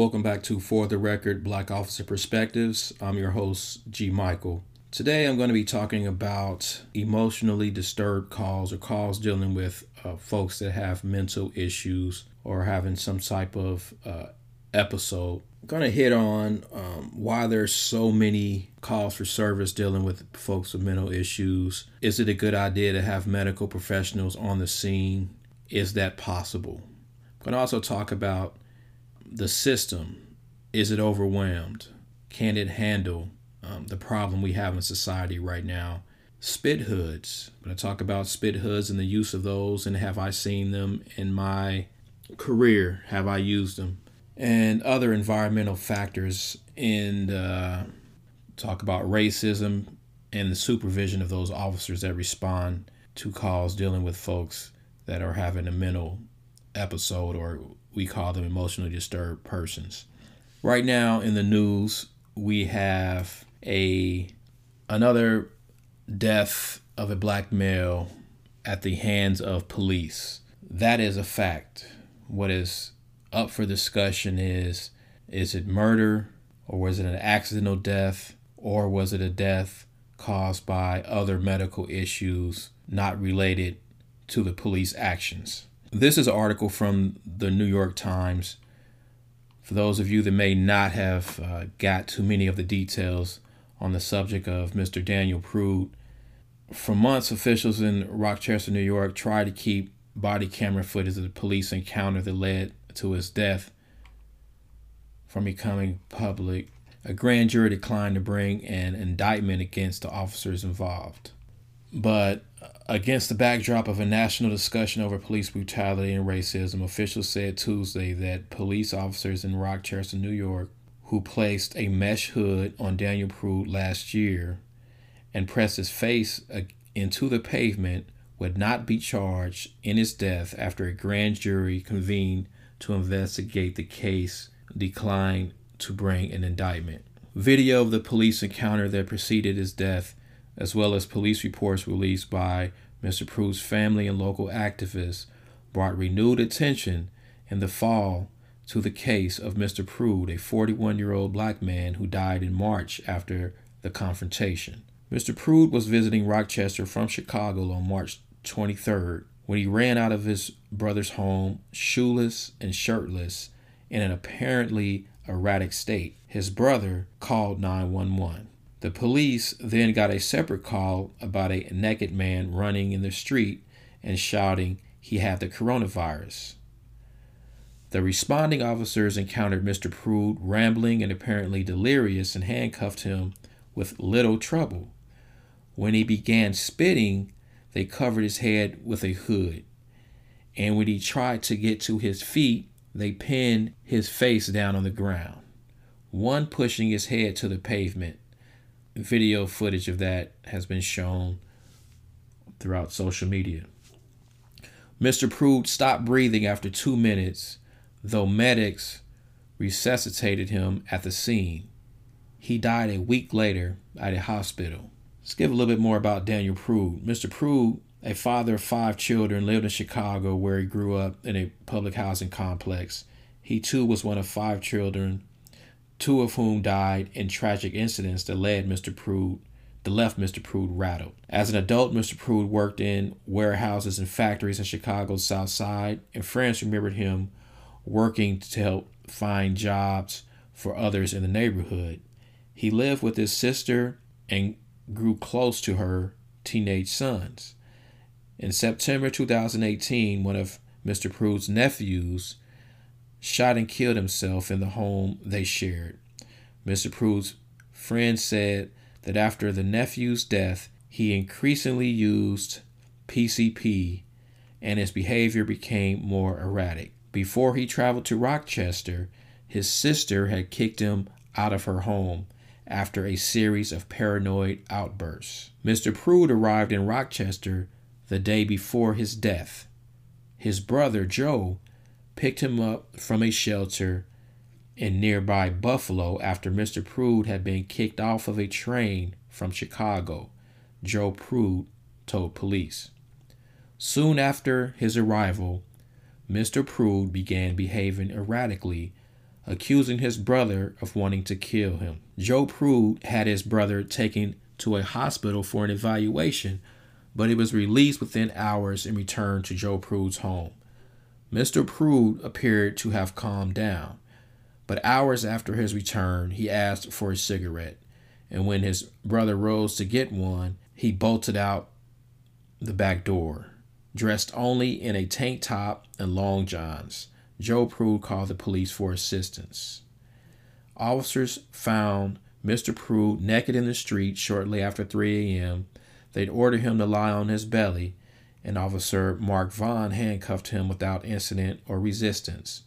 Welcome back to For the Record Black Officer Perspectives. I'm your host, G. Michael. Today I'm going to be talking about emotionally disturbed calls or calls dealing with uh, folks that have mental issues or having some type of uh, episode. I'm going to hit on um, why there's so many calls for service dealing with folks with mental issues. Is it a good idea to have medical professionals on the scene? Is that possible? I'm going to also talk about the system. Is it overwhelmed? Can it handle um, the problem we have in society right now? Spit hoods. I'm going to talk about spit hoods and the use of those, and have I seen them in my career? Have I used them? And other environmental factors, and uh, talk about racism and the supervision of those officers that respond to calls dealing with folks that are having a mental episode or we call them emotionally disturbed persons. Right now in the news, we have a another death of a black male at the hands of police. That is a fact. What is up for discussion is is it murder or was it an accidental death or was it a death caused by other medical issues not related to the police actions? This is an article from the New York Times. For those of you that may not have uh, got too many of the details on the subject of Mr. Daniel Prude, for months, officials in Rochester, New York, tried to keep body camera footage of the police encounter that led to his death from becoming public. A grand jury declined to bring an indictment against the officers involved. But against the backdrop of a national discussion over police brutality and racism, officials said Tuesday that police officers in Rochester, New York, who placed a mesh hood on Daniel Prude last year and pressed his face into the pavement would not be charged in his death after a grand jury convened to investigate the case declined to bring an indictment. Video of the police encounter that preceded his death as well as police reports released by Mr. Prude's family and local activists, brought renewed attention in the fall to the case of Mr. Prude, a 41 year old black man who died in March after the confrontation. Mr. Prude was visiting Rochester from Chicago on March 23rd when he ran out of his brother's home, shoeless and shirtless, in an apparently erratic state. His brother called 911. The police then got a separate call about a naked man running in the street and shouting he had the coronavirus. The responding officers encountered Mr. Prude rambling and apparently delirious and handcuffed him with little trouble. When he began spitting, they covered his head with a hood. And when he tried to get to his feet, they pinned his face down on the ground, one pushing his head to the pavement video footage of that has been shown throughout social media. Mr. Prude stopped breathing after two minutes, though medics resuscitated him at the scene. He died a week later at a hospital. Let's give a little bit more about Daniel Prude. Mr. Prude, a father of five children, lived in Chicago where he grew up in a public housing complex. He too was one of five children two of whom died in tragic incidents that led Mr. Prude that left Mr. Prude rattled. As an adult, Mr. Prude worked in warehouses and factories in Chicago's South Side, and friends remembered him working to help find jobs for others in the neighborhood. He lived with his sister and grew close to her teenage sons. In September 2018, one of Mr. Prude's nephews shot and killed himself in the home they shared. Mr. Prude's friend said that after the nephew's death, he increasingly used PCP and his behavior became more erratic. Before he traveled to Rochester, his sister had kicked him out of her home after a series of paranoid outbursts. Mr. Prude arrived in Rochester the day before his death. His brother, Joe, picked him up from a shelter in nearby Buffalo after Mr. Prude had been kicked off of a train from Chicago, Joe Prude told police. Soon after his arrival, Mr. Prude began behaving erratically, accusing his brother of wanting to kill him. Joe Prude had his brother taken to a hospital for an evaluation, but he was released within hours and returned to Joe Prude's home. Mr. Prude appeared to have calmed down, but hours after his return, he asked for a cigarette, and when his brother rose to get one, he bolted out the back door. Dressed only in a tank top and long johns, Joe Prude called the police for assistance. Officers found Mr. Prude naked in the street shortly after 3 a.m. They'd ordered him to lie on his belly, and Officer Mark Vaughn handcuffed him without incident or resistance.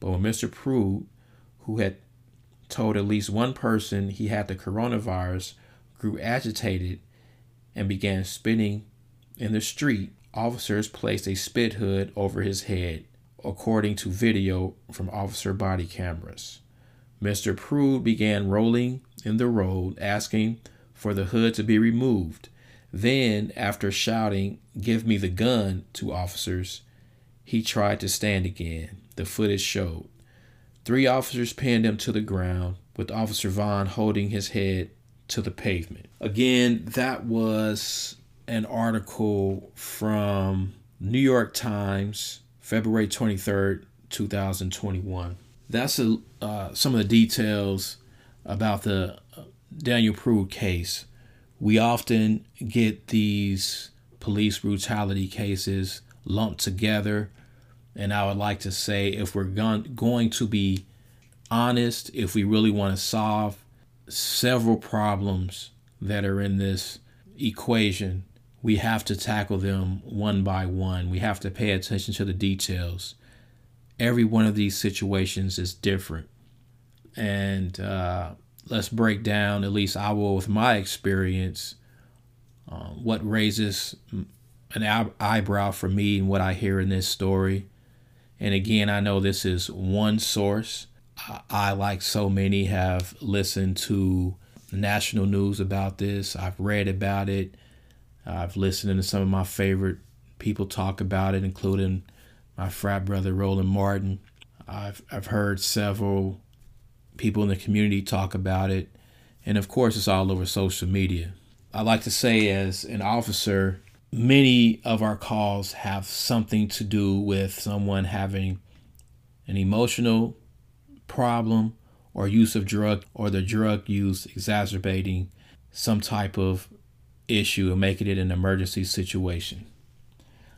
But when Mr. Prude, who had told at least one person he had the coronavirus, grew agitated and began spitting in the street, officers placed a spit hood over his head, according to video from officer body cameras. Mr. Prude began rolling in the road, asking for the hood to be removed. Then, after shouting, Give me the gun to officers, he tried to stand again. The footage showed. Three officers pinned him to the ground, with Officer Vaughn holding his head to the pavement. Again, that was an article from New York Times, February 23rd, 2021. That's a, uh, some of the details about the uh, Daniel Prude case. We often get these police brutality cases lumped together. And I would like to say if we're going, to be honest, if we really want to solve several problems that are in this equation, we have to tackle them one by one. We have to pay attention to the details. Every one of these situations is different. And uh, let's break down, at least I will with my experience, uh, what raises an eyebrow for me and what I hear in this story. And again, I know this is one source. I, like so many, have listened to national news about this. I've read about it. I've listened to some of my favorite people talk about it, including my frat brother Roland Martin. I've I've heard several people in the community talk about it, and of course, it's all over social media. I like to say, as an officer, many of our calls have something to do with someone having an emotional problem or use of drug or the drug use exacerbating some type of issue and making it an emergency situation.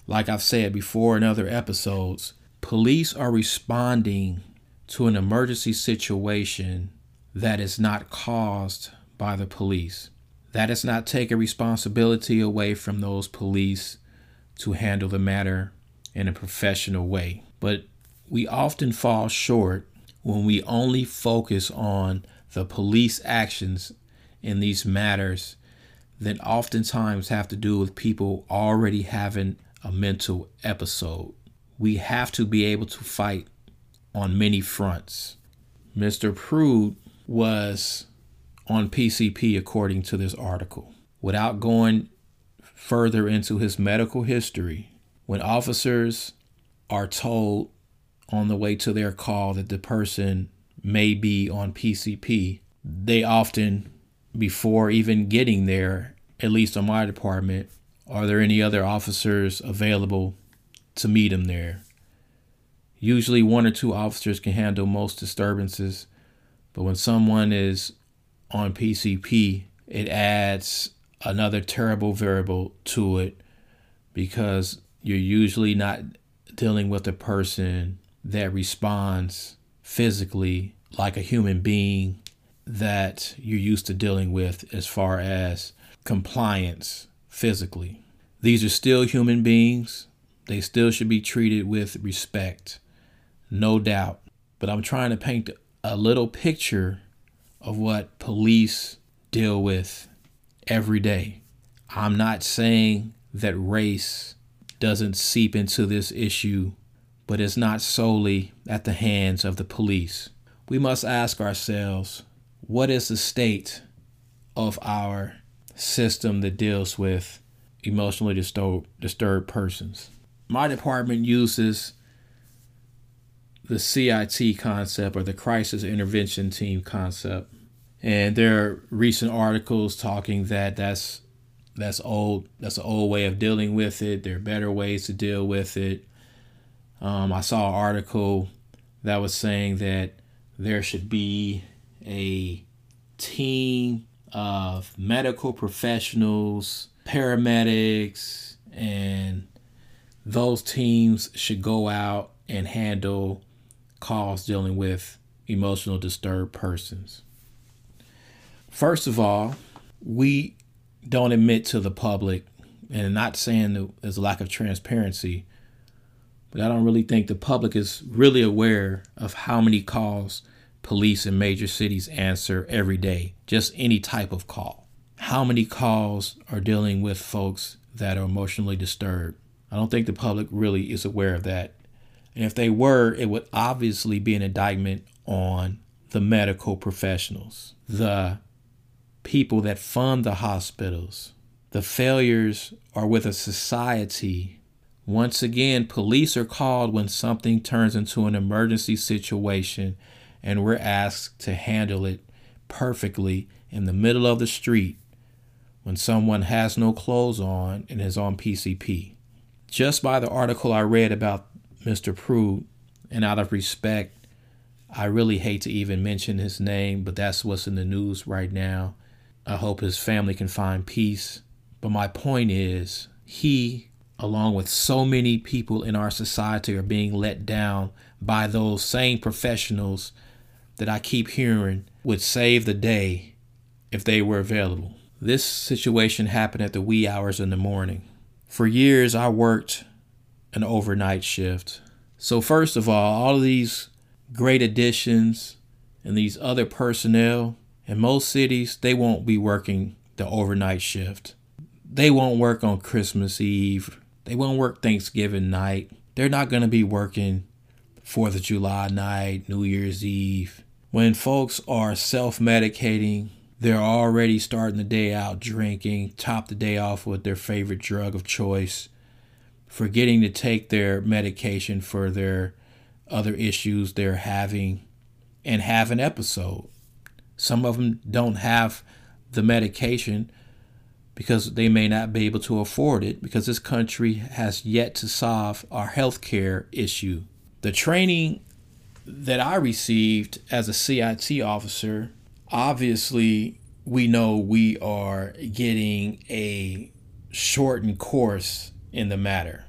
Like I've said before in other episodes, police are responding to an emergency situation that is not caused by the police. That does not take a responsibility away from those police to handle the matter in a professional way. But we often fall short when we only focus on the police actions in these matters that oftentimes have to do with people already having a mental episode. We have to be able to fight on many fronts. Mr. Prude was on PCP according to this article. Without going further into his medical history, when officers are told on the way to their call that the person may be on PCP, they often before even getting there, at least on my department, are there any other officers available to meet him there? Usually, one or two officers can handle most disturbances, but when someone is on PCP, it adds another terrible variable to it because you're usually not dealing with a person that responds physically like a human being that you're used to dealing with as far as compliance physically. These are still human beings. They still should be treated with respect, no doubt. But I'm trying to paint a little picture of what police deal with every day. I'm not saying that race doesn't seep into this issue, but it's not solely at the hands of the police. We must ask ourselves what is the state of our system that deals with emotionally disturbed, disturbed persons? My department uses the CIT concept or the crisis intervention team concept. And there are recent articles talking that that's that's old that's an old way of dealing with it. There are better ways to deal with it. Um, I saw an article that was saying that there should be a team of medical professionals, paramedics, and those teams should go out and handle calls dealing with emotional disturbed persons. First of all, we don't admit to the public, and not saying there's a lack of transparency, but I don't really think the public is really aware of how many calls police in major cities answer every day, just any type of call. How many calls are dealing with folks that are emotionally disturbed? I don't think the public really is aware of that. And if they were, it would obviously be an indictment on the medical professionals, the people that fund the hospitals. The failures are with a society. Once again, police are called when something turns into an emergency situation and we're asked to handle it perfectly in the middle of the street when someone has no clothes on and is on PCP. Just by the article I read about Mr. Prude, and out of respect, I really hate to even mention his name, but that's what's in the news right now. I hope his family can find peace. But my point is, he, along with so many people in our society, are being let down by those same professionals that I keep hearing would save the day if they were available. This situation happened at the wee hours in the morning. For years, I worked an overnight shift. So, first of all, all of these great additions and these other personnel in most cities, they won't be working the overnight shift. They won't work on Christmas Eve. They won't work Thanksgiving night. They're not going to be working 4th of July night, New Year's Eve. When folks are self medicating, they're already starting the day out drinking, top the day off with their favorite drug of choice, forgetting to take their medication for their other issues they're having, and have an episode. Some of them don't have the medication because they may not be able to afford it because this country has yet to solve our health care issue. The training that I received as a CIT officer, obviously, we know we are getting a shortened course in the matter.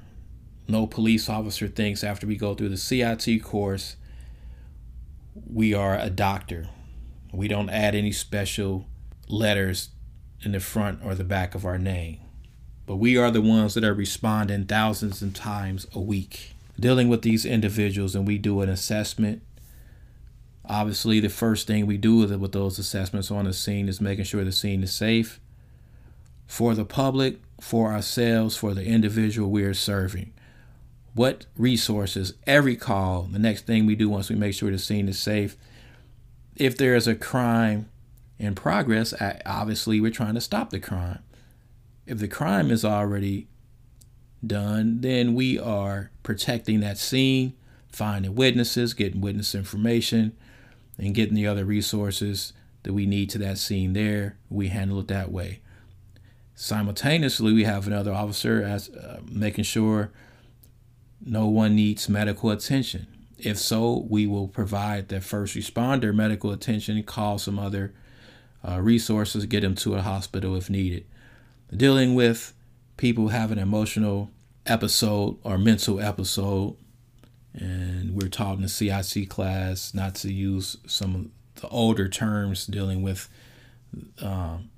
No police officer thinks after we go through the CIT course, we are a doctor. We don't add any special letters in the front or the back of our name. But we are the ones that are responding thousands of times a week, dealing with these individuals, and we do an assessment. Obviously, the first thing we do with, with those assessments on the scene is making sure the scene is safe for the public, for ourselves, for the individual we are serving. What resources, every call, the next thing we do once we make sure the scene is safe if there is a crime in progress, obviously we're trying to stop the crime. If the crime is already done, then we are protecting that scene, finding witnesses, getting witness information, and getting the other resources that we need to that scene there. We handle it that way. Simultaneously, we have another officer as uh, making sure no one needs medical attention. If so, we will provide the first responder medical attention, call some other uh, resources, get them to a hospital if needed. Dealing with people having an emotional episode or mental episode, and we're taught in the CIC class not to use some of the older terms dealing with um,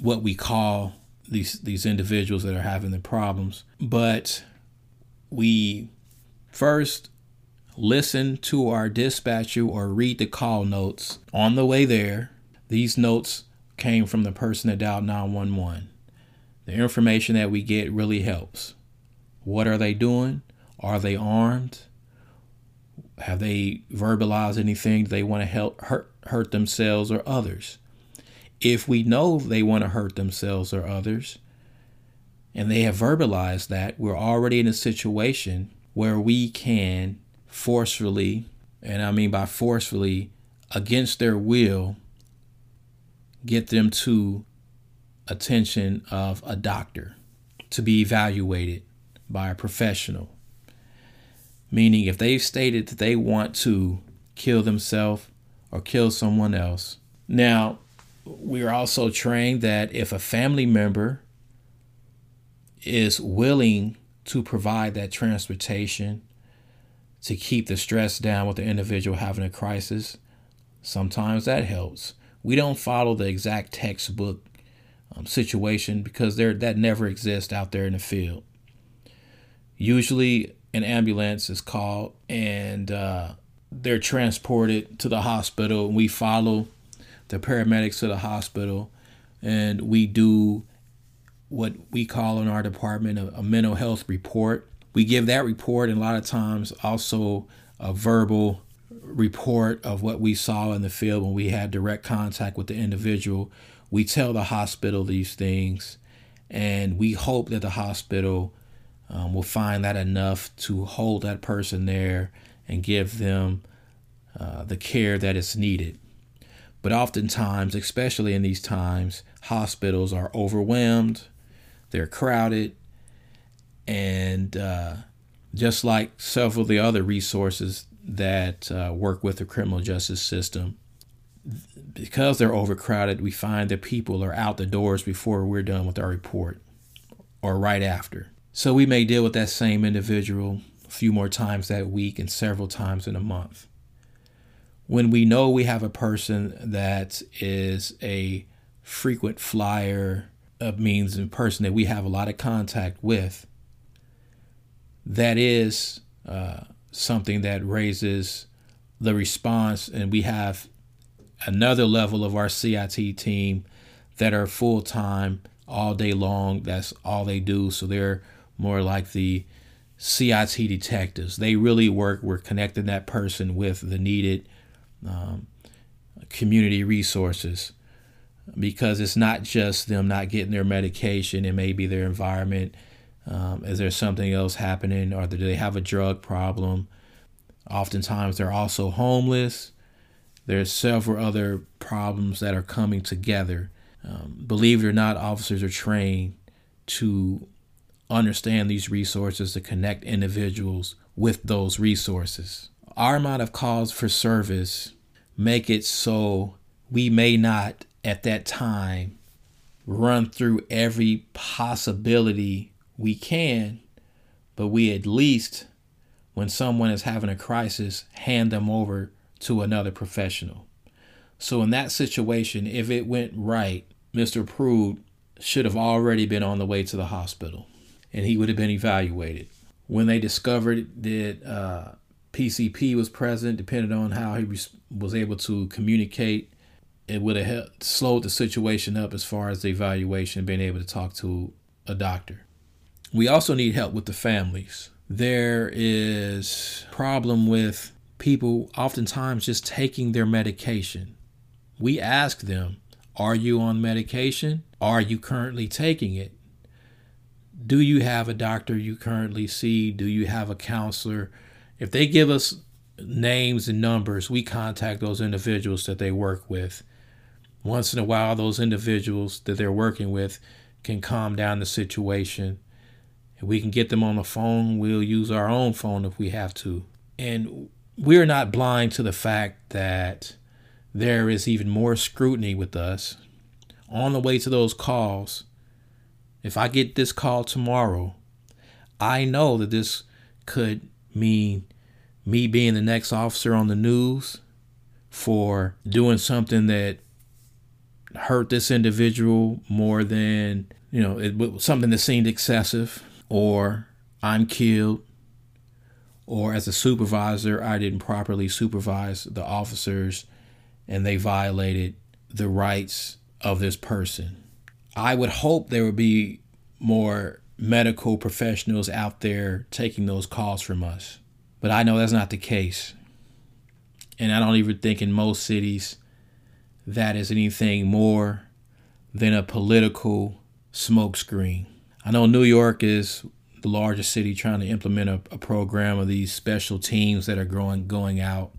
what we call these these individuals that are having the problems, but we First, listen to our dispatcher or read the call notes on the way there. These notes came from the person that dialed 911. The information that we get really helps. What are they doing? Are they armed? Have they verbalized anything? Do they want to help hurt, hurt themselves or others? If we know they want to hurt themselves or others, and they have verbalized that, we're already in a situation where we can forcefully, and I mean by forcefully, against their will, get them to attention of a doctor to be evaluated by a professional. Meaning, if they've stated that they want to kill themselves or kill someone else. Now, we're also trained that if a family member is willing to provide that transportation to keep the stress down with the individual having a crisis, sometimes that helps. We don't follow the exact textbook um, situation because there that never exists out there in the field. Usually, an ambulance is called and uh, they're transported to the hospital. And we follow the paramedics to the hospital, and we do what we call in our department a, a mental health report. We give that report, and a lot of times also a verbal report of what we saw in the field when we had direct contact with the individual. We tell the hospital these things, and we hope that the hospital um, will find that enough to hold that person there and give them uh, the care that is needed. But oftentimes, especially in these times, hospitals are overwhelmed, they're crowded, and uh, just like several of the other resources that uh, work with the criminal justice system, because they're overcrowded, we find that people are out the doors before we're done with our report or right after. So we may deal with that same individual a few more times that week and several times in a month. When we know we have a person that is a frequent flyer, of means a person that we have a lot of contact with, that is uh, something that raises the response, and we have another level of our CIT team that are full time all day long. That's all they do. So they're more like the CIT detectives. They really work. We're connecting that person with the needed um, community resources because it's not just them not getting their medication. It may be their environment. Um, is there something else happening, or do they have a drug problem? Oftentimes, they're also homeless. There's several other problems that are coming together. Um, believe it or not, officers are trained to understand these resources to connect individuals with those resources. Our amount of calls for service make it so we may not at that time run through every possibility we can, but we at least, when someone is having a crisis, hand them over to another professional. So in that situation, if it went right, Mr. Prude should have already been on the way to the hospital and he would have been evaluated. When they discovered that uh, PCP was present, depending on how he was able to communicate, it would have helped, slowed the situation up as far as the evaluation, being able to talk to a doctor. We also need help with the families. There is problem with people oftentimes just taking their medication. We ask them, are you on medication? Are you currently taking it? do you have a doctor you currently see? Do you have a counselor? If they give us names and numbers, we contact those individuals that they work with. Once in a while, those individuals that they're working with can calm down the situation. We can get them on the phone, we'll use our own phone if we have to. And we're not blind to the fact that there is even more scrutiny with us. On the way to those calls, if I get this call tomorrow, I know that this could mean me being the next officer on the news for doing something that hurt this individual more than, you know, it, something that seemed excessive, or I'm killed, or as a supervisor, I didn't properly supervise the officers and they violated the rights of this person. I would hope there would be more medical professionals out there taking those calls from us. But I know that's not the case. And I don't even think in most cities that is anything more than a political smokescreen. I know New York is the largest city trying to implement a, a program of these special teams that are growing going out,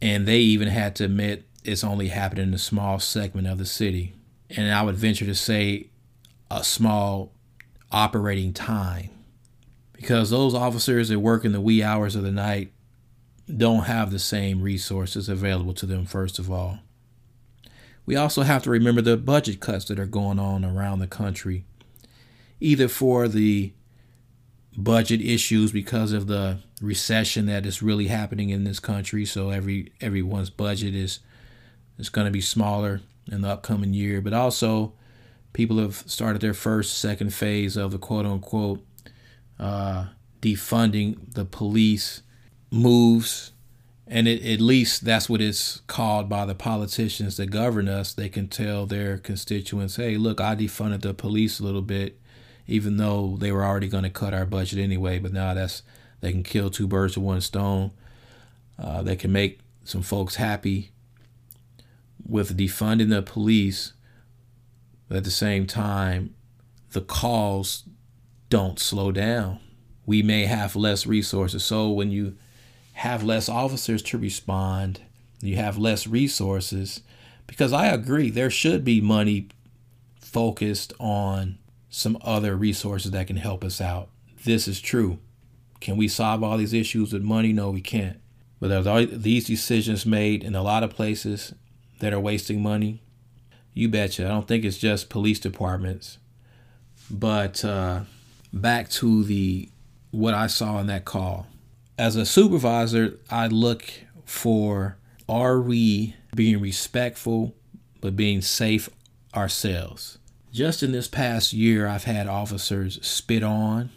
and they even had to admit it's only happening in a small segment of the city, and I would venture to say a small operating time, because those officers that work in the wee hours of the night don't have the same resources available to them. First of all, we also have to remember the budget cuts that are going on around the country either for the budget issues because of the recession that is really happening in this country. So every everyone's budget is is going to be smaller in the upcoming year. But also, people have started their first, second phase of the quote unquote uh, defunding the police moves. And it, at least that's what it's called by the politicians that govern us. They can tell their constituents, hey, look, I defunded the police a little bit even though they were already going to cut our budget anyway. But now that's they can kill two birds with one stone. Uh, they can make some folks happy with defunding the police, but at the same time, the calls don't slow down. We may have less resources. So when you have less officers to respond, you have less resources. Because I agree, there should be money focused on some other resources that can help us out. This is true. Can we solve all these issues with money? No, we can't. But there's all these decisions made in a lot of places that are wasting money. You betcha. I don't think it's just police departments. But uh, back to the what I saw in that call. As a supervisor, I look for are we being respectful but being safe ourselves? Just in this past year, I've had officers spit on.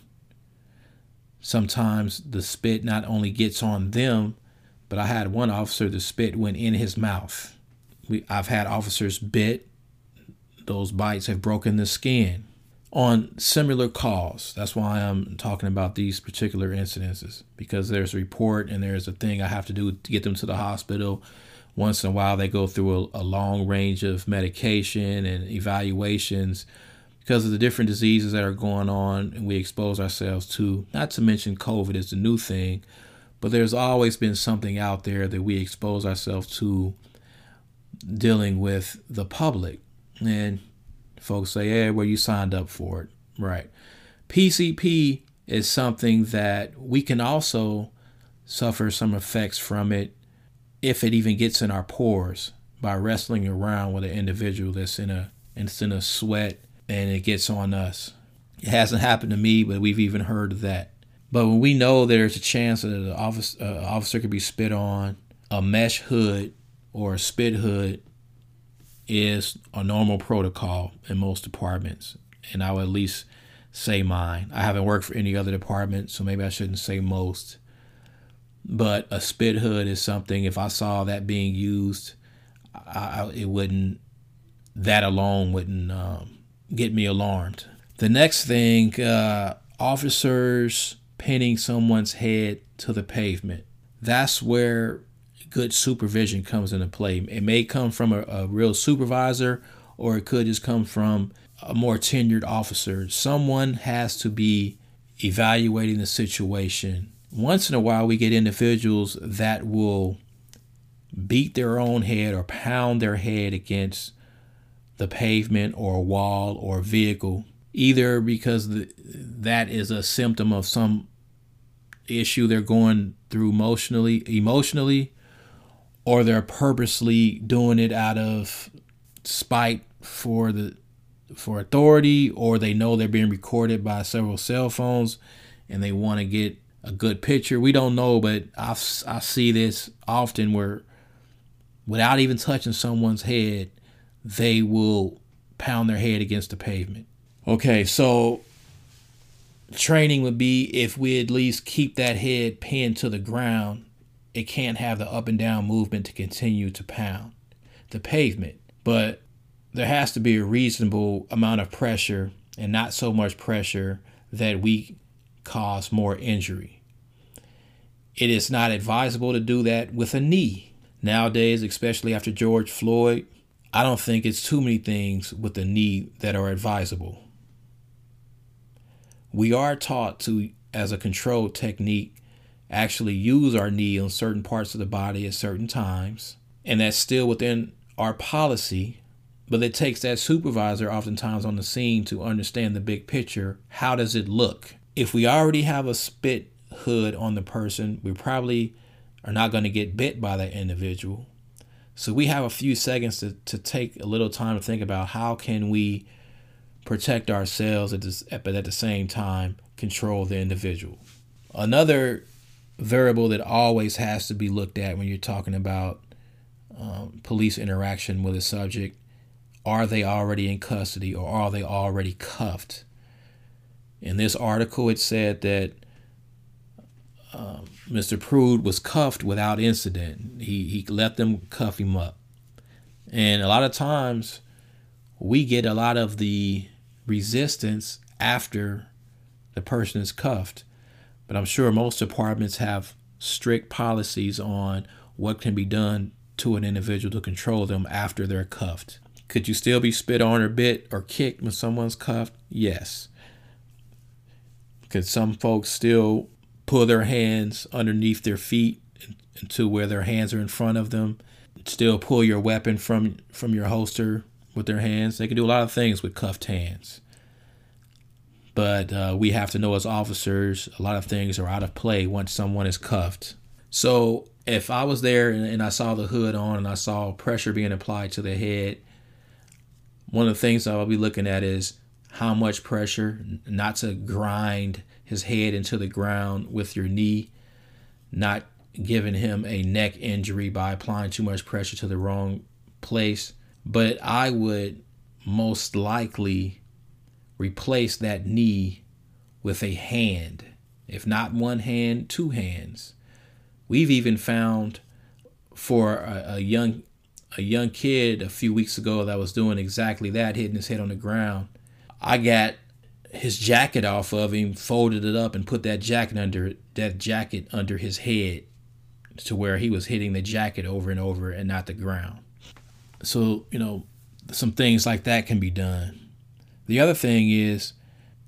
Sometimes the spit not only gets on them, but I had one officer, the spit went in his mouth. We, I've had officers bit. Those bites have broken the skin on similar calls. That's why I'm talking about these particular incidences because there's a report and there's a thing I have to do to get them to the hospital once in a while they go through a, a long range of medication and evaluations because of the different diseases that are going on and we expose ourselves to. Not to mention COVID is the new thing, but there's always been something out there that we expose ourselves to dealing with the public. And folks say, yeah, well, you signed up for it. Right. PCP is something that we can also suffer some effects from it if it even gets in our pores by wrestling around with an individual that's in a it's in a sweat and it gets on us. It hasn't happened to me, but we've even heard of that. But when we know there's a chance that an officer, uh, officer could be spit on, a mesh hood or a spit hood is a normal protocol in most departments. And I would at least say mine. I haven't worked for any other department, so maybe I shouldn't say most. But a spit hood is something. If I saw that being used, I, it wouldn't. That alone wouldn't um, get me alarmed. The next thing, uh, officers pinning someone's head to the pavement. That's where good supervision comes into play. It may come from a, a real supervisor, or it could just come from a more tenured officer. Someone has to be evaluating the situation once in a while we get individuals that will beat their own head or pound their head against the pavement or a wall or a vehicle either because the, that is a symptom of some issue they're going through emotionally emotionally or they're purposely doing it out of spite for the for authority or they know they're being recorded by several cell phones and they want to get a good picture. We don't know, but I, I see this often where without even touching someone's head, they will pound their head against the pavement. Okay, so training would be if we at least keep that head pinned to the ground, it can't have the up and down movement to continue to pound the pavement. But there has to be a reasonable amount of pressure and not so much pressure that we cause more injury. It is not advisable to do that with a knee. Nowadays, especially after George Floyd, I don't think it's too many things with the knee that are advisable. we are taught to, as a control technique, actually use our knee on certain parts of the body at certain times. And that's still within our policy, but it takes that supervisor oftentimes on the scene to understand the big picture. How does it look? If we already have a spit hood on the person, we probably are not going to get bit by that individual. So we have a few seconds to, to take a little time to think about how can we protect ourselves at this, but at the same time control the individual. Another variable that always has to be looked at when you're talking about um, police interaction with a subject are they already in custody or are they already cuffed? In this article, it said that um, Mr. Prude was cuffed without incident. He, he let them cuff him up. And a lot of times, we get a lot of the resistance after the person is cuffed. But I'm sure most departments have strict policies on what can be done to an individual to control them after they're cuffed. Could you still be spit on or bit or kicked when someone's cuffed? Yes. Could some folks still pull their hands underneath their feet to where their hands are in front of them? Still pull your weapon from from your holster with their hands. They can do a lot of things with cuffed hands. But uh, we have to know as officers, a lot of things are out of play once someone is cuffed. So if I was there and, and I saw the hood on and I saw pressure being applied to the head, one of the things I'll be looking at is how much pressure, not to grind his head into the ground with your knee, not giving him a neck injury by applying too much pressure to the wrong place. But I would most likely replace that knee with a hand, if not one hand, two hands. We've even found for a, a young a young kid a few weeks ago that was doing exactly that, hitting his head on the ground. I got his jacket off of him, folded it up, and put that jacket under that jacket under his head to where he was hitting the jacket over and over and not the ground. So, you know, some things like that can be done. The other thing is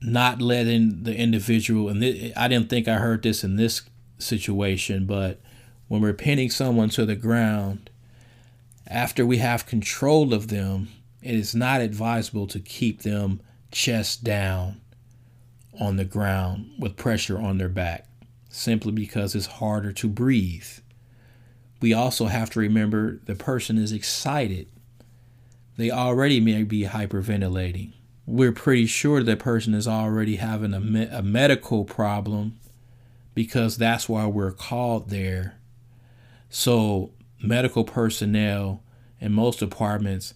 not letting the individual, and I didn't think I heard this in this situation, but when we're pinning someone to the ground, after we have control of them, it is not advisable to keep them chest down on the ground with pressure on their back, simply because it's harder to breathe. We also have to remember the person is excited. They already may be hyperventilating. We're pretty sure that person is already having a, me- a medical problem because that's why we're called there. So medical personnel in most departments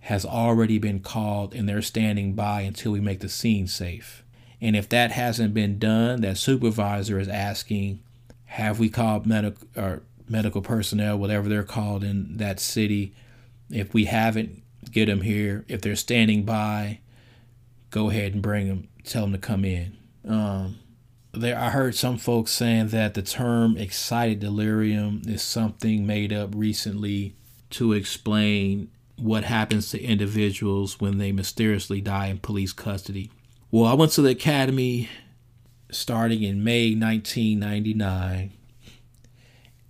has already been called and they're standing by until we make the scene safe. And if that hasn't been done, that supervisor is asking, have we called medical or medical personnel, whatever they're called in that city? If we haven't, get them here. If they're standing by, go ahead and bring them. Tell them to come in. Um, there I heard some folks saying that the term excited delirium is something made up recently to explain what happens to individuals when they mysteriously die in police custody. Well, I went to the academy starting in May 1999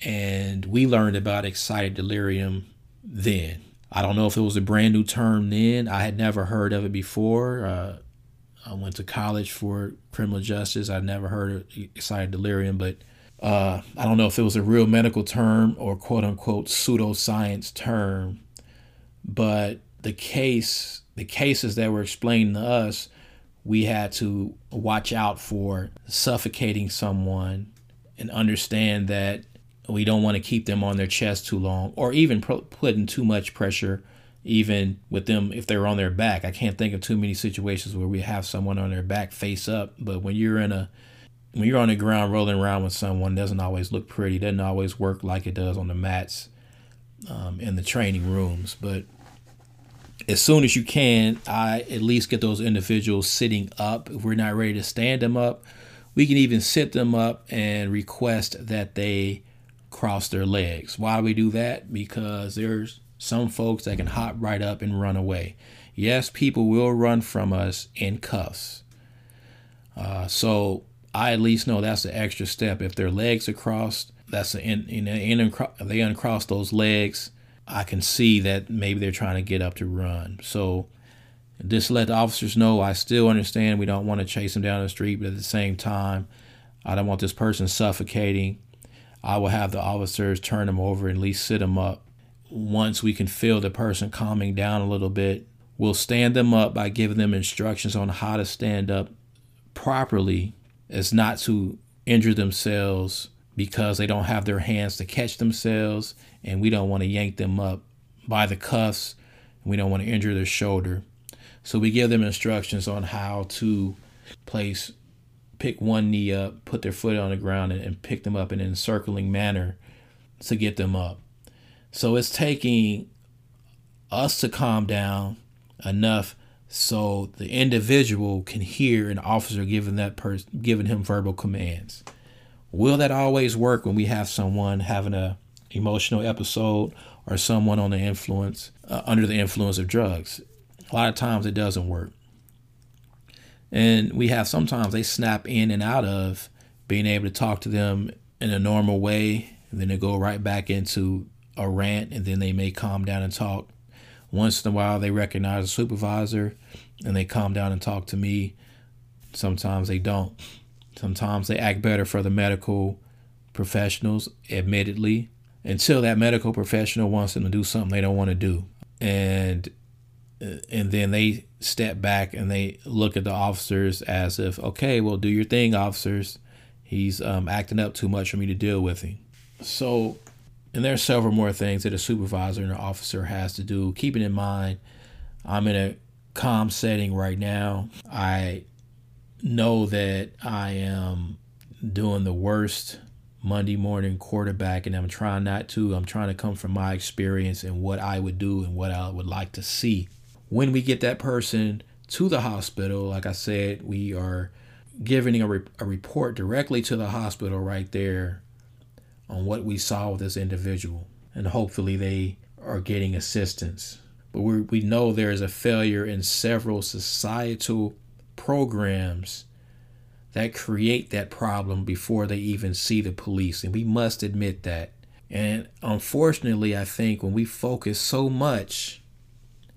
and we learned about excited delirium then. I don't know if it was a brand new term then. I had never heard of it before. Uh, I went to college for criminal justice. I'd never heard of excited delirium, but uh, I don't know if it was a real medical term or quote unquote pseudoscience term. But the case, the cases that were explained to us, we had to watch out for suffocating someone and understand that we don't want to keep them on their chest too long or even putting too much pressure even with them if they're on their back. I can't think of too many situations where we have someone on their back face up, but when you're in a when you're on the ground rolling around with someone, doesn't always look pretty. Doesn't always work like it does on the mats um, in the training rooms. But as soon as you can, I at least get those individuals sitting up. If we're not ready to stand them up, we can even sit them up and request that they cross their legs. Why we do that? Because there's some folks that can hop right up and run away. Yes, people will run from us in cuffs. Uh, so I at least know that's the extra step. If their legs are crossed, that's the in, in, they uncross those legs. I can see that maybe they're trying to get up to run. So just let the officers know I still understand we don't want to chase them down the street, but at the same time, I don't want this person suffocating. I will have the officers turn them over and at least sit them up. Once we can feel the person calming down a little bit, we'll stand them up by giving them instructions on how to stand up properly as not to injure themselves because they don't have their hands to catch themselves and we don't want to yank them up by the cuffs we don't want to injure their shoulder. So we give them instructions on how to place pick one knee up, put their foot on the ground and, and pick them up in an encircling manner to get them up. So it's taking us to calm down enough so the individual can hear an officer giving that person giving him verbal commands. Will that always work when we have someone having a emotional episode or someone on the influence uh, under the influence of drugs? A lot of times it doesn't work. And we have sometimes they snap in and out of being able to talk to them in a normal way, and then they go right back into a rant, and then they may calm down and talk once in a while, they recognize a supervisor and they calm down and talk to me. Sometimes they don't. Sometimes they act better for the medical professionals, admittedly, until that medical professional wants them to do something they don't want to do. And and then they step back and they look at the officers as if, okay, well, do your thing, officers. He's um, acting up too much for me to deal with him. So and there are several more things that a supervisor and an officer has to do. Keeping in mind, I'm in a calm setting right now. I know that I am doing the worst Monday morning quarterback, and I'm trying not to. I'm trying to come from my experience and what I would do and what I would like to see. When we get that person to the hospital, like I said, we are giving a, re- a report directly to the hospital right there on what we saw with this individual. And hopefully they are getting assistance. But we, we know there is a failure in several societal programs that create that problem before they even see the police. And we must admit that. And unfortunately, I think when we focus so much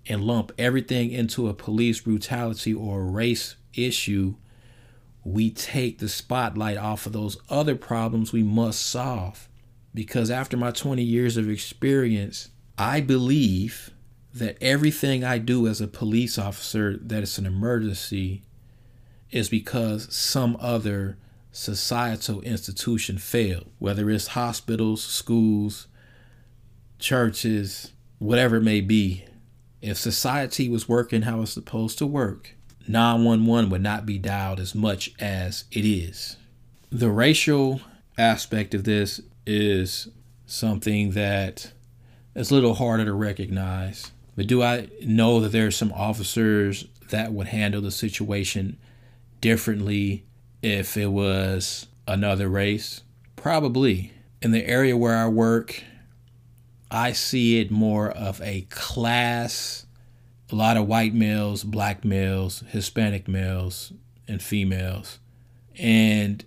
and lump everything into a police brutality or a race issue, we take the spotlight off of those other problems we must solve. Because after my 20 years of experience, I believe that everything I do as a police officer that is an emergency is because some other societal institution failed, whether it's hospitals, schools, churches, whatever it may be. If society was working how it's supposed to work, 911 would not be dialed as much as it is. The racial aspect of this is something that is a little harder to recognize. But do I know that there are some officers that would handle the situation differently if it was another race? Probably. In the area where I work, I see it more of a class a lot of white males, black males, Hispanic males, and females. And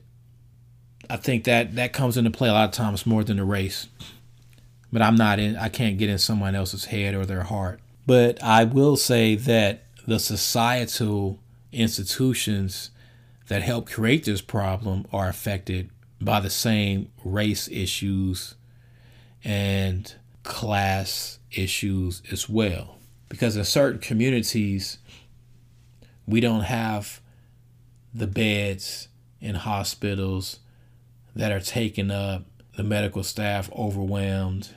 I think that that comes into play a lot of times more than the race. But I'm not in I can't get in someone else's head or their heart. But I will say that the societal institutions that help create this problem are affected by the same race issues and class issues as well. Because in certain communities we don't have the beds in hospitals that are taken up the medical staff overwhelmed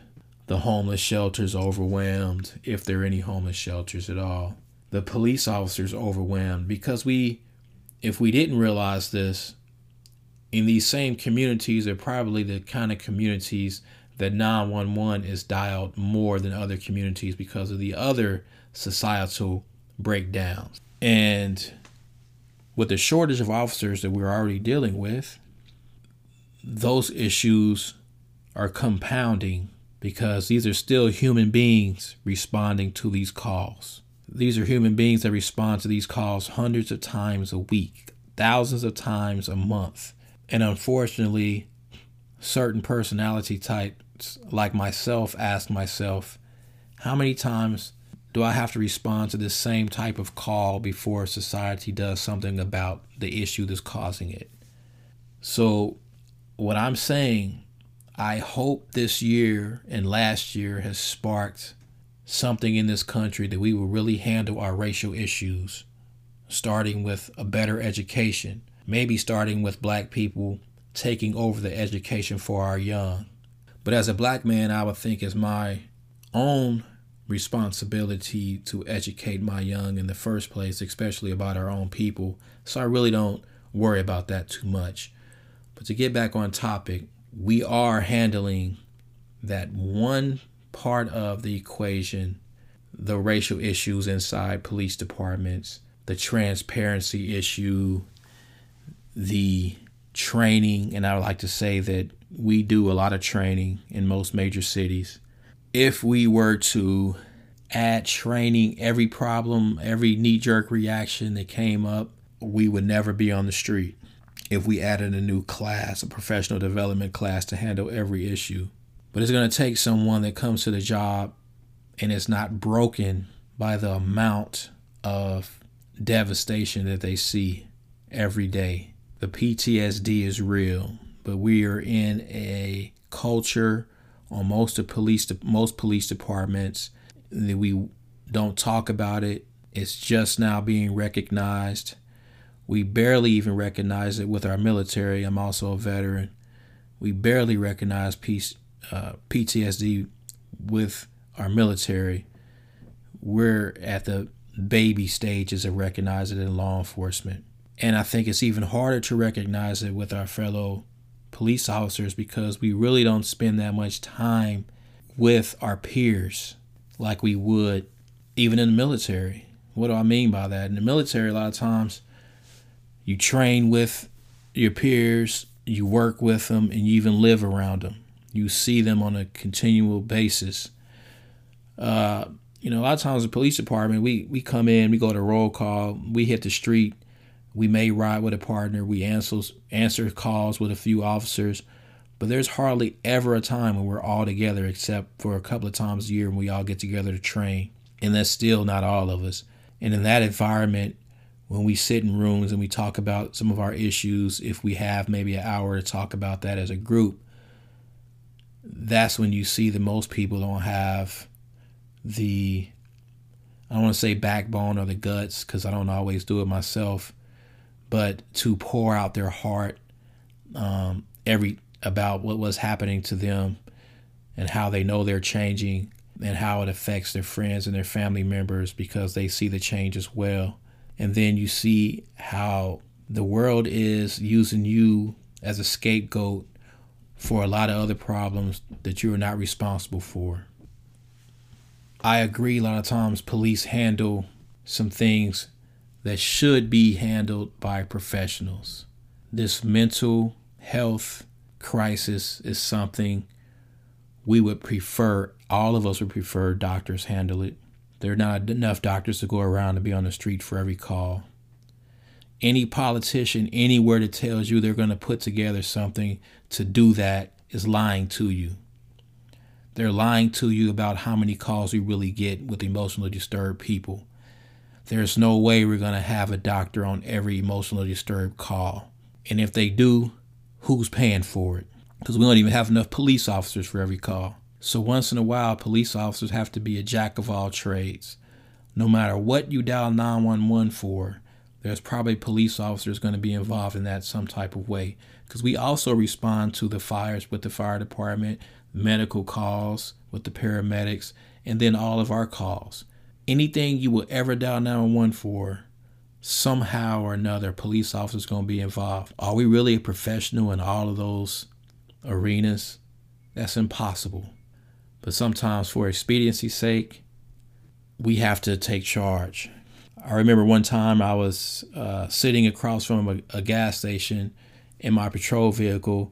the homeless shelters overwhelmed if there are any homeless shelters at all. The police officers overwhelmed because we if we didn't realize this in these same communities are probably the kind of communities that 911 is dialed more than other communities because of the other societal breakdowns. And with the shortage of officers that we're already dealing with, those issues are compounding because these are still human beings responding to these calls. These are human beings that respond to these calls hundreds of times a week, thousands of times a month. And unfortunately, certain personality types like myself ask myself, how many times do I have to respond to this same type of call before society does something about the issue that's causing it? So, what I'm saying, I hope this year and last year has sparked something in this country that we will really handle our racial issues, starting with a better education, maybe starting with black people taking over the education for our young. But as a black man, I would think it's my own responsibility to educate my young in the first place, especially about our own people. So I really don't worry about that too much. But to get back on topic, we are handling that one part of the equation the racial issues inside police departments, the transparency issue, the training, and I would like to say that we do a lot of training in most major cities. If we were to add training, every problem, every knee jerk reaction that came up, we would never be on the street. If we added a new class, a professional development class to handle every issue. But it's going to take someone that comes to the job and is not broken by the amount of devastation that they see every day. The PTSD is real, but we are in a culture on most of police most police departments that we don't talk about it. It's just now being recognized. We barely even recognize it with our military. I'm also a veteran. We barely recognize peace, uh, PTSD with our military, we're at the baby stages of recognizing it in law enforcement. And I think it's even harder to recognize it with our fellow police officers because we really don't spend that much time with our peers like we would even in the military. What do I mean by that? In the military, a lot of times you train with your peers, you work with them, and you even live around them. You see them on a continual basis. Uh, you know, a lot of times the police department, we we come in, we go to roll call, we hit the street, we may ride with a partner, we answer answer calls with a few officers, but there's hardly ever a time when we're all together except for a couple of times a year when we all get together to train, and that's still not all of us. And in that environment, when we sit in rooms and we talk about some of our issues, if we have maybe an hour to talk about that as a group, that's when you see that most people don't have the I don't want to say backbone or the guts because I don't always do it myself, but to pour out their heart um, every about what was happening to them and how they know they're changing and how it affects their friends and their family members because they see the change as well. And then you see how the world is using you as a scapegoat for a lot of other problems that you are not responsible for. I agree a lot of times police handle some things that should be handled by professionals. This mental health crisis is something we would prefer, all of us would prefer doctors handle it. There are not enough doctors to go around to be on the street for every call. Any politician anywhere that tells you they're going to put together something to do that is lying to you. They're lying to you about how many calls we really get with emotionally disturbed people. There's no way we're going to have a doctor on every emotionally disturbed call. And if they do, who's paying for it? Because we don't even have enough police officers for every call. So once in a while, police officers have to be a jack of all trades. No matter what you dial 911 for, there's probably police officers going to be involved in that some type of way. Because we also respond to the fires with the fire department, medical calls with the paramedics, and then all of our calls. Anything you will ever dial 911 for, somehow or another, police officers going to be involved. Are we really a professional in all of those arenas? That's impossible. But sometimes, for expediency's sake, we have to take charge. I remember one time I was uh, sitting across from a, a gas station in my patrol vehicle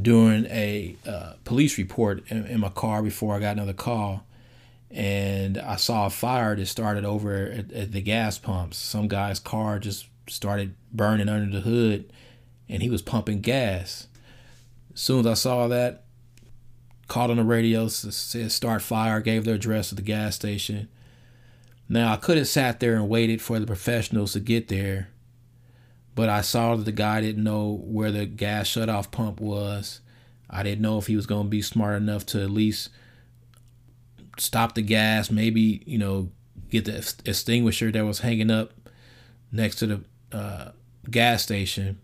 doing a uh, police report in, in, my car before I got another call. And I saw a fire that started over at, at, the gas pumps. Some guy's car just started burning under the hood and he was pumping gas. As soon as I saw that, called on the radio, said start fire, gave their address to the gas station. Now I could have sat there and waited for the professionals to get there, but I saw that the guy didn't know where the gas shutoff pump was. I didn't know if he was going to be smart enough to at least stop the gas, maybe, you know, get the extinguisher that was hanging up next to the uh, gas station.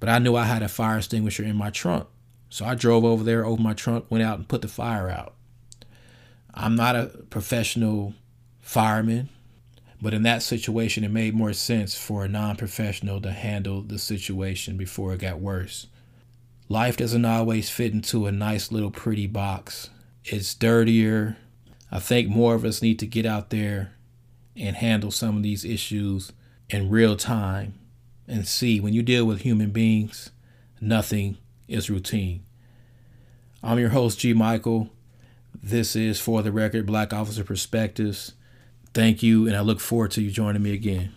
But I knew I had a fire extinguisher in my trunk. So I drove over there, opened my trunk, went out and put the fire out. I'm not a professional fireman, but in that situation, it made more sense for a non professional to handle the situation before it got worse. Life doesn't always fit into a nice little pretty box. It's dirtier. I think more of us need to get out there and handle some of these issues in real time and see when you deal with human beings, nothing is routine. I'm your host, G. Michael. This is For the Record Black Officer Perspectives. Thank you, and I look forward to you joining me again.